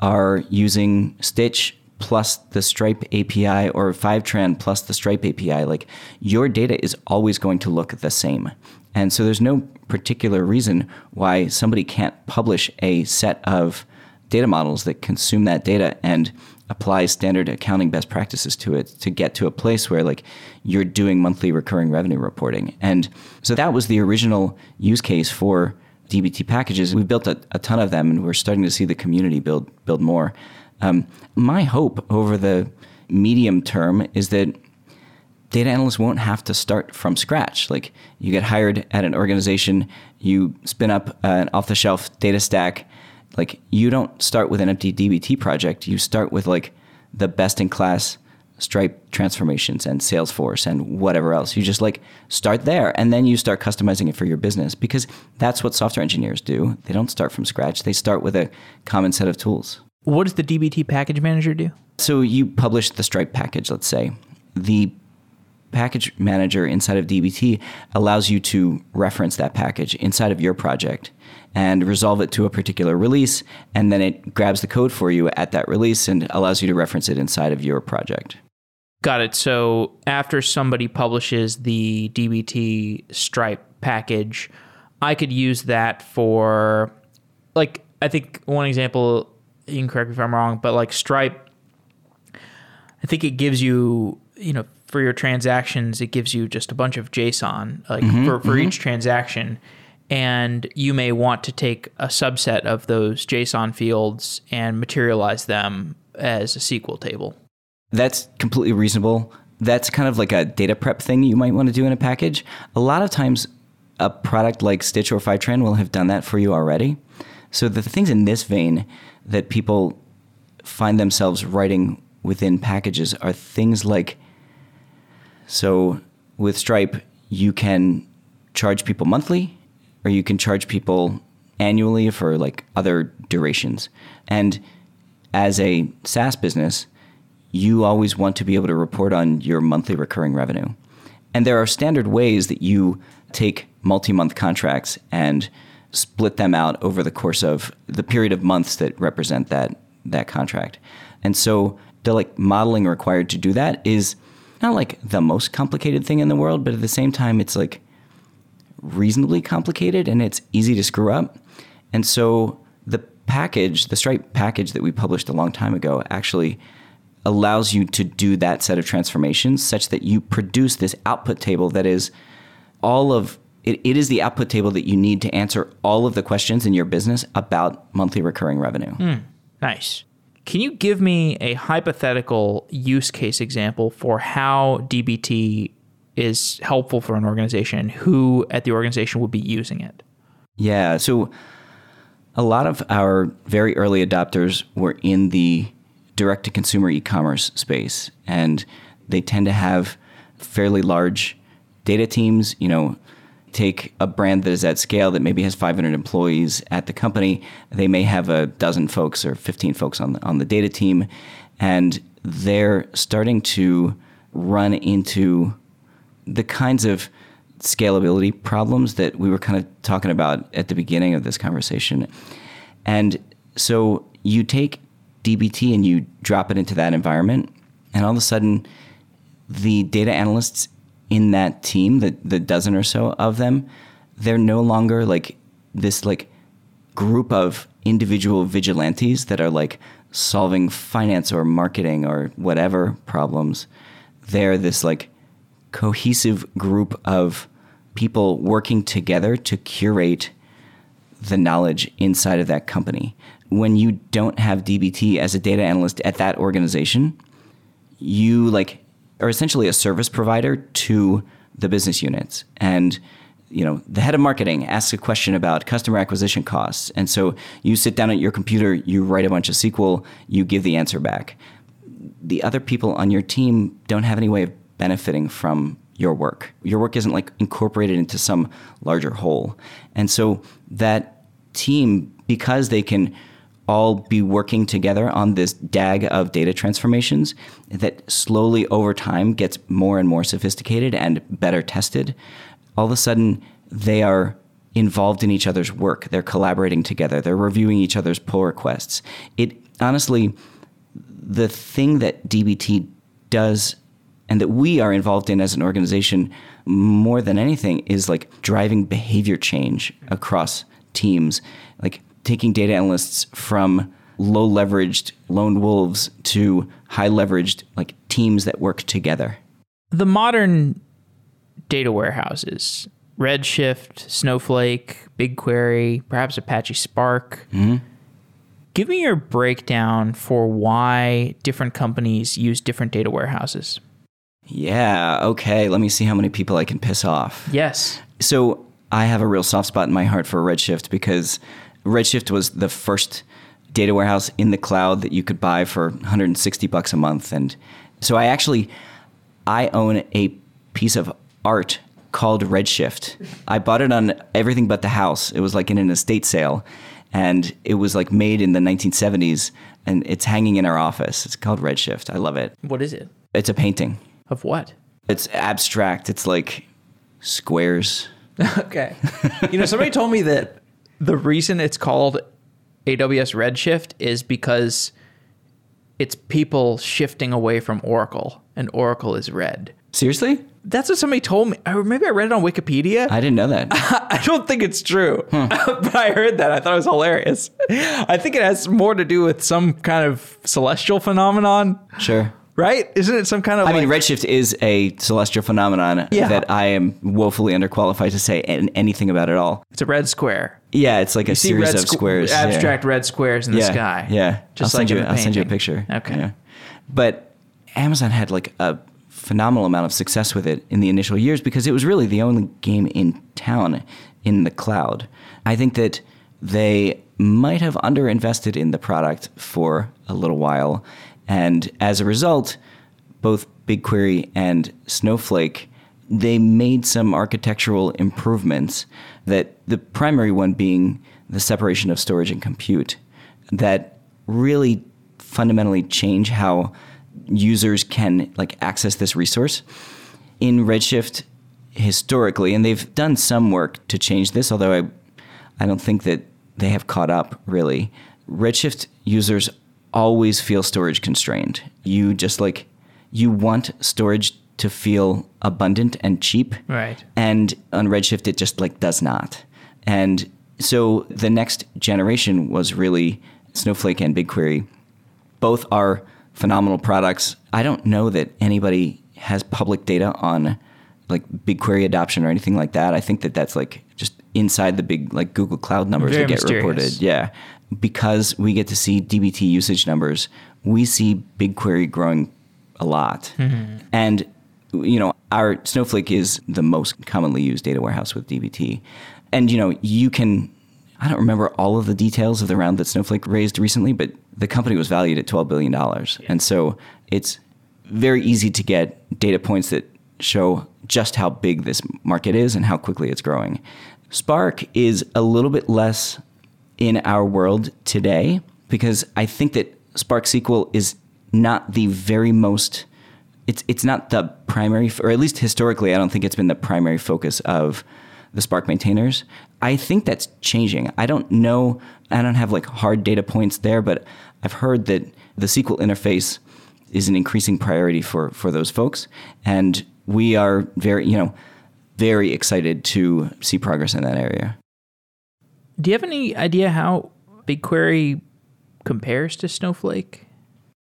are using Stitch plus the Stripe API or Fivetran plus the Stripe API, like your data is always going to look the same. And so there's no particular reason why somebody can't publish a set of data models that consume that data and apply standard accounting best practices to it to get to a place where like you're doing monthly recurring revenue reporting. And so that was the original use case for DBT packages. We built a, a ton of them and we're starting to see the community build build more. Um, my hope over the medium term is that data analysts won't have to start from scratch. Like you get hired at an organization, you spin up an off the shelf data stack. Like you don't start with an empty DBT project. You start with like the best in class Stripe transformations and Salesforce and whatever else. You just like start there and then you start customizing it for your business because that's what software engineers do. They don't start from scratch. They start with a common set of tools. What does the DBT package manager do? So you publish the Stripe package, let's say. The package manager inside of DBT allows you to reference that package inside of your project and resolve it to a particular release. And then it grabs the code for you at that release and allows you to reference it inside of your project. Got it. So after somebody publishes the DBT Stripe package, I could use that for, like, I think one example, you can correct me if I'm wrong, but like Stripe, I think it gives you, you know, for your transactions, it gives you just a bunch of JSON, like mm-hmm, for, for mm-hmm. each transaction. And you may want to take a subset of those JSON fields and materialize them as a SQL table. That's completely reasonable. That's kind of like a data prep thing you might want to do in a package. A lot of times, a product like Stitch or Fivetran will have done that for you already. So the things in this vein that people find themselves writing within packages are things like so with Stripe, you can charge people monthly or you can charge people annually for like other durations. And as a SaaS business, you always want to be able to report on your monthly recurring revenue. And there are standard ways that you take multi month contracts and split them out over the course of the period of months that represent that, that contract. And so the like modeling required to do that is not like the most complicated thing in the world, but at the same time, it's like reasonably complicated and it's easy to screw up. And so the package, the Stripe package that we published a long time ago, actually allows you to do that set of transformations such that you produce this output table that is all of it, it is the output table that you need to answer all of the questions in your business about monthly recurring revenue. Mm, nice. Can you give me a hypothetical use case example for how DBT is helpful for an organization and who at the organization would be using it? Yeah. So a lot of our very early adopters were in the direct to consumer e commerce space, and they tend to have fairly large data teams. You know, take a brand that is at scale that maybe has 500 employees at the company, they may have a dozen folks or 15 folks on the, on the data team, and they're starting to run into the kinds of scalability problems that we were kind of talking about at the beginning of this conversation. And so you take DBT and you drop it into that environment, and all of a sudden, the data analysts in that team, the the dozen or so of them, they're no longer like this like group of individual vigilantes that are like solving finance or marketing or whatever problems. They're this like cohesive group of people working together to curate the knowledge inside of that company. When you don't have DBT as a data analyst at that organization, you like are essentially a service provider to the business units. And you know, the head of marketing asks a question about customer acquisition costs. And so you sit down at your computer, you write a bunch of SQL, you give the answer back. The other people on your team don't have any way of benefiting from your work. Your work isn't like incorporated into some larger whole. And so that team, because they can all be working together on this DAG of data transformations that slowly over time gets more and more sophisticated and better tested. All of a sudden, they are involved in each other's work. They're collaborating together. They're reviewing each other's pull requests. It honestly, the thing that DBT does and that we are involved in as an organization more than anything is like driving behavior change across teams, like taking data analysts from low leveraged lone wolves to high leveraged like teams that work together. The modern data warehouses, Redshift, Snowflake, BigQuery, perhaps Apache Spark. Mm-hmm. Give me your breakdown for why different companies use different data warehouses. Yeah, okay, let me see how many people I can piss off. Yes. So I have a real soft spot in my heart for Redshift because Redshift was the first data warehouse in the cloud that you could buy for 160 bucks a month. And so I actually I own a piece of art called Redshift. I bought it on everything but the house. It was like in an estate sale. And it was like made in the 1970s and it's hanging in our office. It's called Redshift. I love it. What is it? It's a painting. Of what? It's abstract. It's like squares. okay. You know, somebody told me that the reason it's called AWS Redshift is because it's people shifting away from Oracle, and Oracle is red. Seriously? That's what somebody told me. Or maybe I read it on Wikipedia. I didn't know that. I don't think it's true, but I heard that. I thought it was hilarious. I think it has more to do with some kind of celestial phenomenon, sure. Right? Isn't it some kind of I like, mean, redshift is a celestial phenomenon Yeah. that I am woefully underqualified to say anything about at all. it's a red square. Yeah, it's like a See series red of squ- squares. yeah. abstract red squares in the yeah. sky. Yeah, just I'll like send you. in the I'll send you a picture. Okay. Yeah. But Amazon had like a phenomenal amount of success with it in the initial years because it was really the only game in town in the cloud. I think that they might have underinvested in the product for a little while, and as a result, both BigQuery and Snowflake they made some architectural improvements that the primary one being the separation of storage and compute that really fundamentally change how users can like access this resource. In redshift historically and they've done some work to change this although i i don't think that they have caught up really. Redshift users always feel storage constrained. You just like you want storage to feel abundant and cheap. Right. and on redshift it just like does not. And so the next generation was really snowflake and bigquery. Both are phenomenal products. I don't know that anybody has public data on like bigquery adoption or anything like that. I think that that's like just inside the big like google cloud numbers Very that get mysterious. reported. Yeah because we get to see dbt usage numbers we see bigquery growing a lot. Mm-hmm. And you know our snowflake is the most commonly used data warehouse with dbt and you know you can i don't remember all of the details of the round that snowflake raised recently but the company was valued at 12 billion dollars. And so it's very easy to get data points that show just how big this market is and how quickly it's growing. Spark is a little bit less in our world today because I think that Spark SQL is not the very most it's it's not the primary or at least historically I don't think it's been the primary focus of the Spark maintainers. I think that's changing. I don't know I don't have like hard data points there but I've heard that the SQL interface is an increasing priority for for those folks and we are very, you know, very excited to see progress in that area. Do you have any idea how BigQuery compares to Snowflake?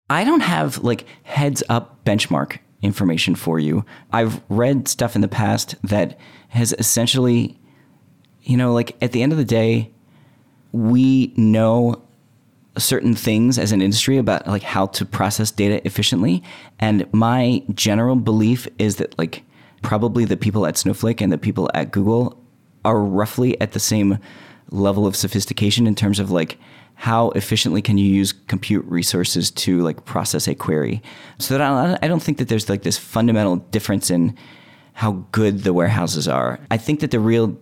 I don't have like heads up benchmark information for you. I've read stuff in the past that has essentially, you know, like at the end of the day, we know certain things as an industry about like how to process data efficiently and my general belief is that like probably the people at Snowflake and the people at Google are roughly at the same level of sophistication in terms of like how efficiently can you use compute resources to like process a query so that I I don't think that there's like this fundamental difference in how good the warehouses are. I think that the real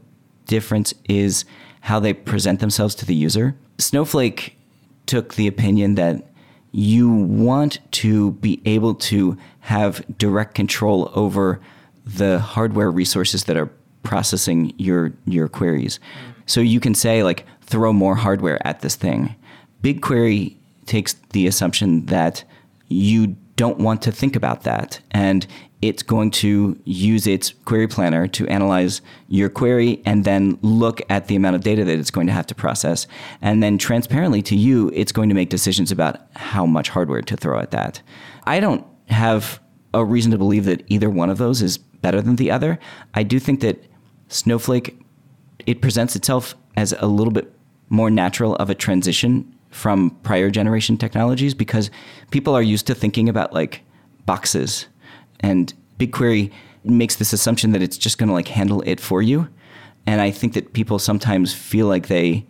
difference is how they present themselves to the user. Snowflake took the opinion that you want to be able to have direct control over the hardware resources that are processing your your queries. So you can say like throw more hardware at this thing. BigQuery takes the assumption that you don't want to think about that. And it's going to use its query planner to analyze your query and then look at the amount of data that it's going to have to process. And then transparently to you, it's going to make decisions about how much hardware to throw at that. I don't have a reason to believe that either one of those is better than the other. I do think that Snowflake it presents itself as a little bit more natural of a transition from prior generation technologies because people are used to thinking about like boxes and BigQuery makes this assumption that it's just going to like handle it for you. And I think that people sometimes feel like they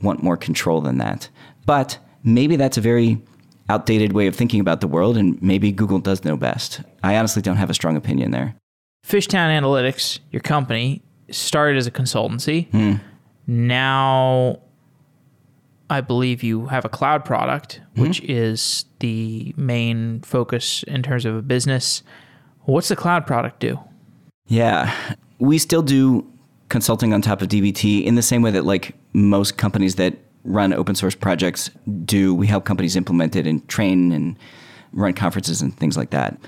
want more control than that. But maybe that's a very outdated way of thinking about the world, and maybe Google does know best. I honestly don't have a strong opinion there. Fishtown Analytics, your company, started as a consultancy. Hmm. Now, I believe you have a cloud product, hmm. which is the main focus in terms of a business. What's the cloud product do? Yeah, we still do consulting on top of DBT in the same way that like most companies that run open source projects do. We help companies implement it and train and run conferences and things like that.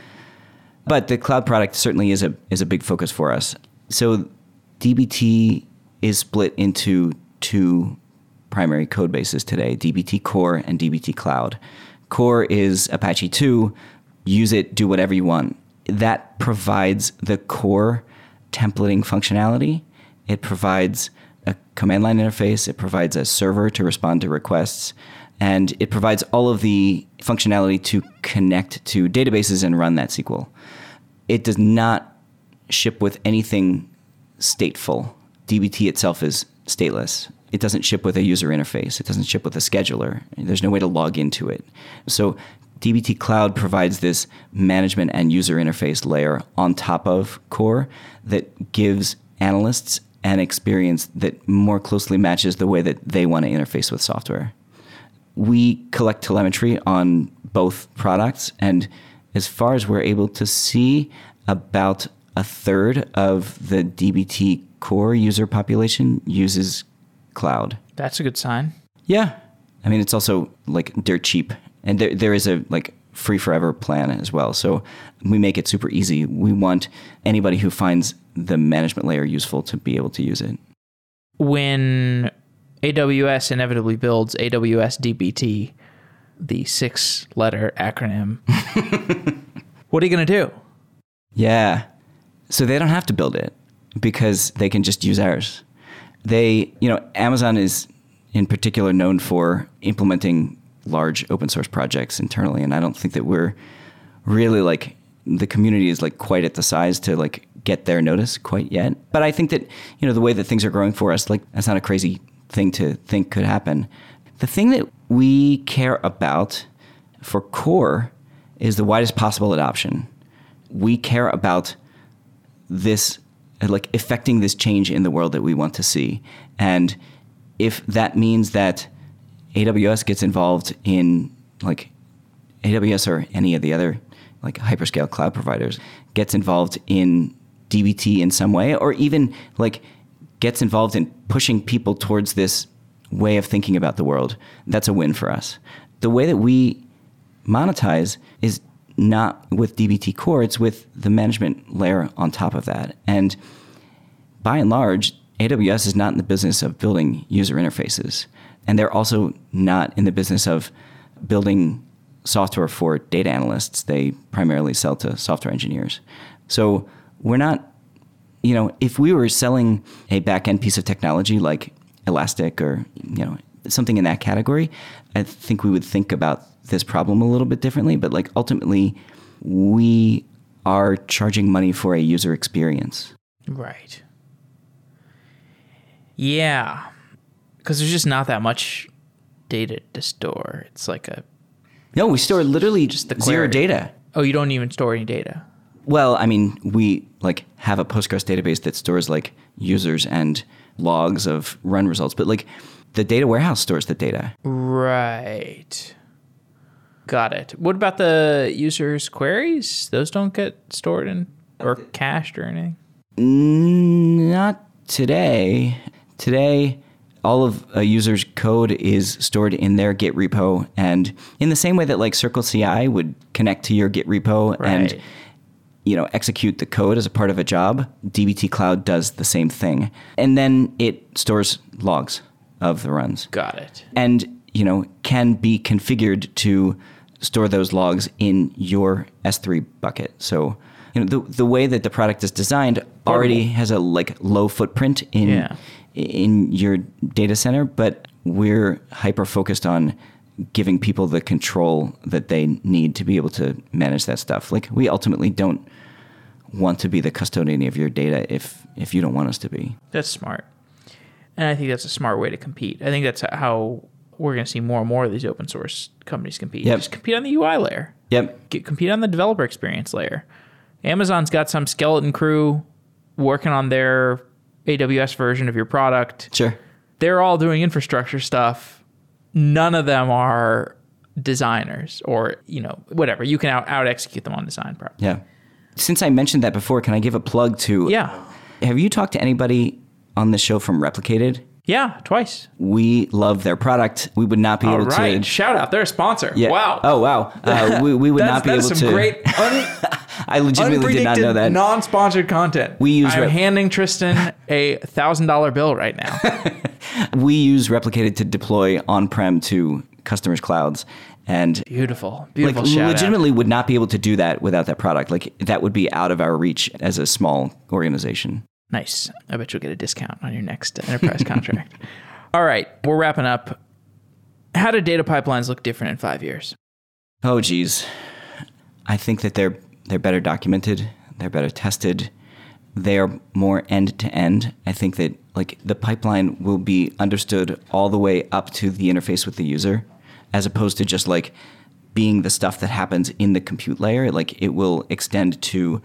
But the cloud product certainly is a is a big focus for us. So DBT is split into two primary code bases today DBT Core and DBT Cloud. Core is Apache 2, use it, do whatever you want. That provides the core templating functionality. It provides a command line interface, it provides a server to respond to requests, and it provides all of the functionality to connect to databases and run that SQL. It does not ship with anything stateful. DBT itself is stateless. It doesn't ship with a user interface. It doesn't ship with a scheduler. There's no way to log into it. So DBT Cloud provides this management and user interface layer on top of Core that gives analysts an experience that more closely matches the way that they want to interface with software. We collect telemetry on both products, and as far as we're able to see, about a third of the DBT core user population uses cloud. That's a good sign. Yeah. I mean, it's also like dirt cheap. And there, there is a like free forever plan as well. So we make it super easy. We want anybody who finds the management layer useful to be able to use it. When AWS inevitably builds AWS DBT, the six letter acronym, what are you going to do? Yeah. So they don't have to build it because they can just use ours. They, you know, Amazon is in particular known for implementing large open source projects internally, and I don't think that we're really like the community is like quite at the size to like get their notice quite yet. But I think that you know the way that things are growing for us, like that's not a crazy thing to think could happen. The thing that we care about for core is the widest possible adoption. We care about this like affecting this change in the world that we want to see. And if that means that AWS gets involved in like AWS or any of the other like hyperscale cloud providers gets involved in DBT in some way, or even like gets involved in pushing people towards this way of thinking about the world, that's a win for us. The way that we monetize is not with DBT core, it's with the management layer on top of that. And by and large, AWS is not in the business of building user interfaces. And they're also not in the business of building software for data analysts. They primarily sell to software engineers. So we're not, you know, if we were selling a back end piece of technology like Elastic or, you know, something in that category, I think we would think about this problem a little bit differently. But like ultimately, we are charging money for a user experience. Right. Yeah. Because there's just not that much data to store. It's like a. No, we store literally just the zero data. Oh, you don't even store any data. Well, I mean, we like have a Postgres database that stores like users and logs of run results, but like the data warehouse stores the data. Right. Got it. What about the users' queries? Those don't get stored in or cached or anything. Not today. Today, all of a user's code is stored in their Git repo, and in the same way that like Circle CI would connect to your Git repo and you know execute the code as a part of a job, DBT Cloud does the same thing, and then it stores logs of the runs Got it. and you know can be configured to store those logs in your S3 bucket. So you know the the way that the product is designed already has a like low footprint in Yeah. in your data center, but we're hyper focused on giving people the control that they need to be able to manage that stuff. Like we ultimately don't want to be the custodian of your data if if you don't want us to be. That's smart. And I think that's a smart way to compete. I think that's how we're going to see more and more of these open source companies compete. Yep. Just compete on the UI layer. Yep. Get, compete on the developer experience layer. Amazon's got some skeleton crew working on their AWS version of your product. Sure. They're all doing infrastructure stuff. None of them are designers or, you know, whatever. You can out, out execute them on design. Probably. Yeah. Since I mentioned that before, can I give a plug to Yeah. Have you talked to anybody on the show from Replicated? Yeah. Twice. We love their product. We would not be All able right. to. Shout out. They're a sponsor. Yeah. Wow. Oh wow. Uh, we, we would not be able to that's able some to. great un- I legitimately did not know that. non-sponsored content. We use I'm Rep- handing Tristan a thousand dollar bill right now. we use Replicated to deploy on-prem to customers' clouds, and Beautiful, like beautiful shout legitimately would not be able to do that without that product. Like that would be out of our reach as a small organization. Nice. I bet you'll get a discount on your next enterprise contract. All right, we're wrapping up. How do data pipelines look different in five years? Oh geez, I think that they're they're better documented, they're better tested, they are more end to end. I think that like the pipeline will be understood all the way up to the interface with the user, as opposed to just like being the stuff that happens in the compute layer. Like it will extend to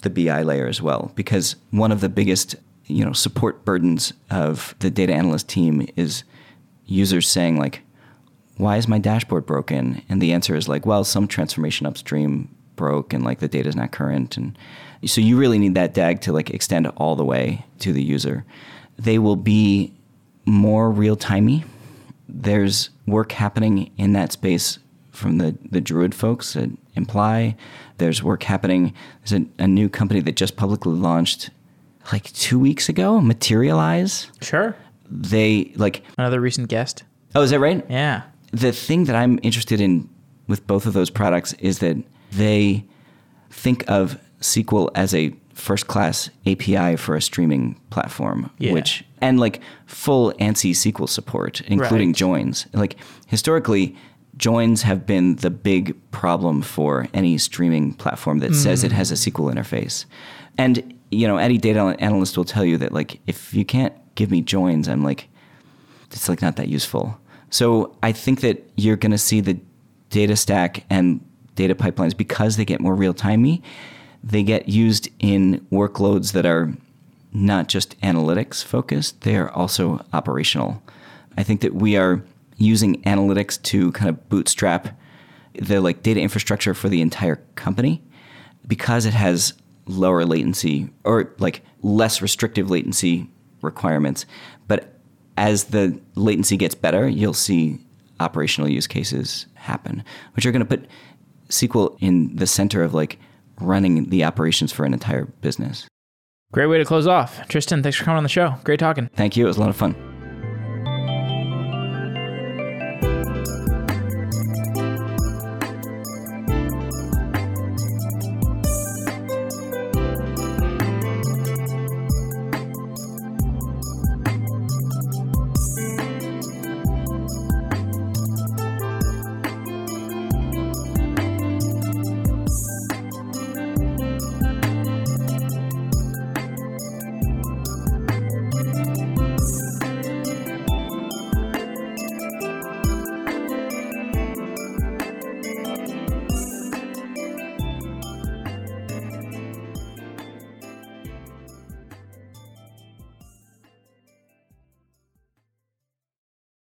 the BI layer as well, because one of the biggest you know support burdens of the data analyst team is users saying like why is my dashboard broken? And the answer is like, well, some transformation upstream broke and like the data is not current. And so you really need that DAG to like extend all the way to the user. They will be more real timey. There's work happening in that space from the, the Druid folks at Imply. There's work happening. There's a, a new company that just publicly launched like two weeks ago, Materialize. Sure. They like, Another recent guest. oh, is that right? Yeah. the thing that I'm interested in with both of those products is that they think of SQL as a first class API for a streaming platform, Yeah. which and like full ANSI SQL support, including Right. joins. Like historically, joins have been the big problem for any streaming platform that says it mm. has a SQL interface. And you know, any data analyst will tell you that like if you can't give me joins, I'm like it's like not that useful. So I think that you're going to see the data stack and data pipelines because they get more real timey. They get used in workloads that are not just analytics focused; they are also operational. I think that we are using analytics to kind of bootstrap the like data infrastructure for the entire company because it has lower latency or like less restrictive latency requirements. But as the latency gets better, you'll see operational use cases happen, which are going to put SQL in the center of like running the operations for an entire business. Great way to close off. Tristan, thanks for coming on the show. Great talking. Thank you. It was a lot of fun.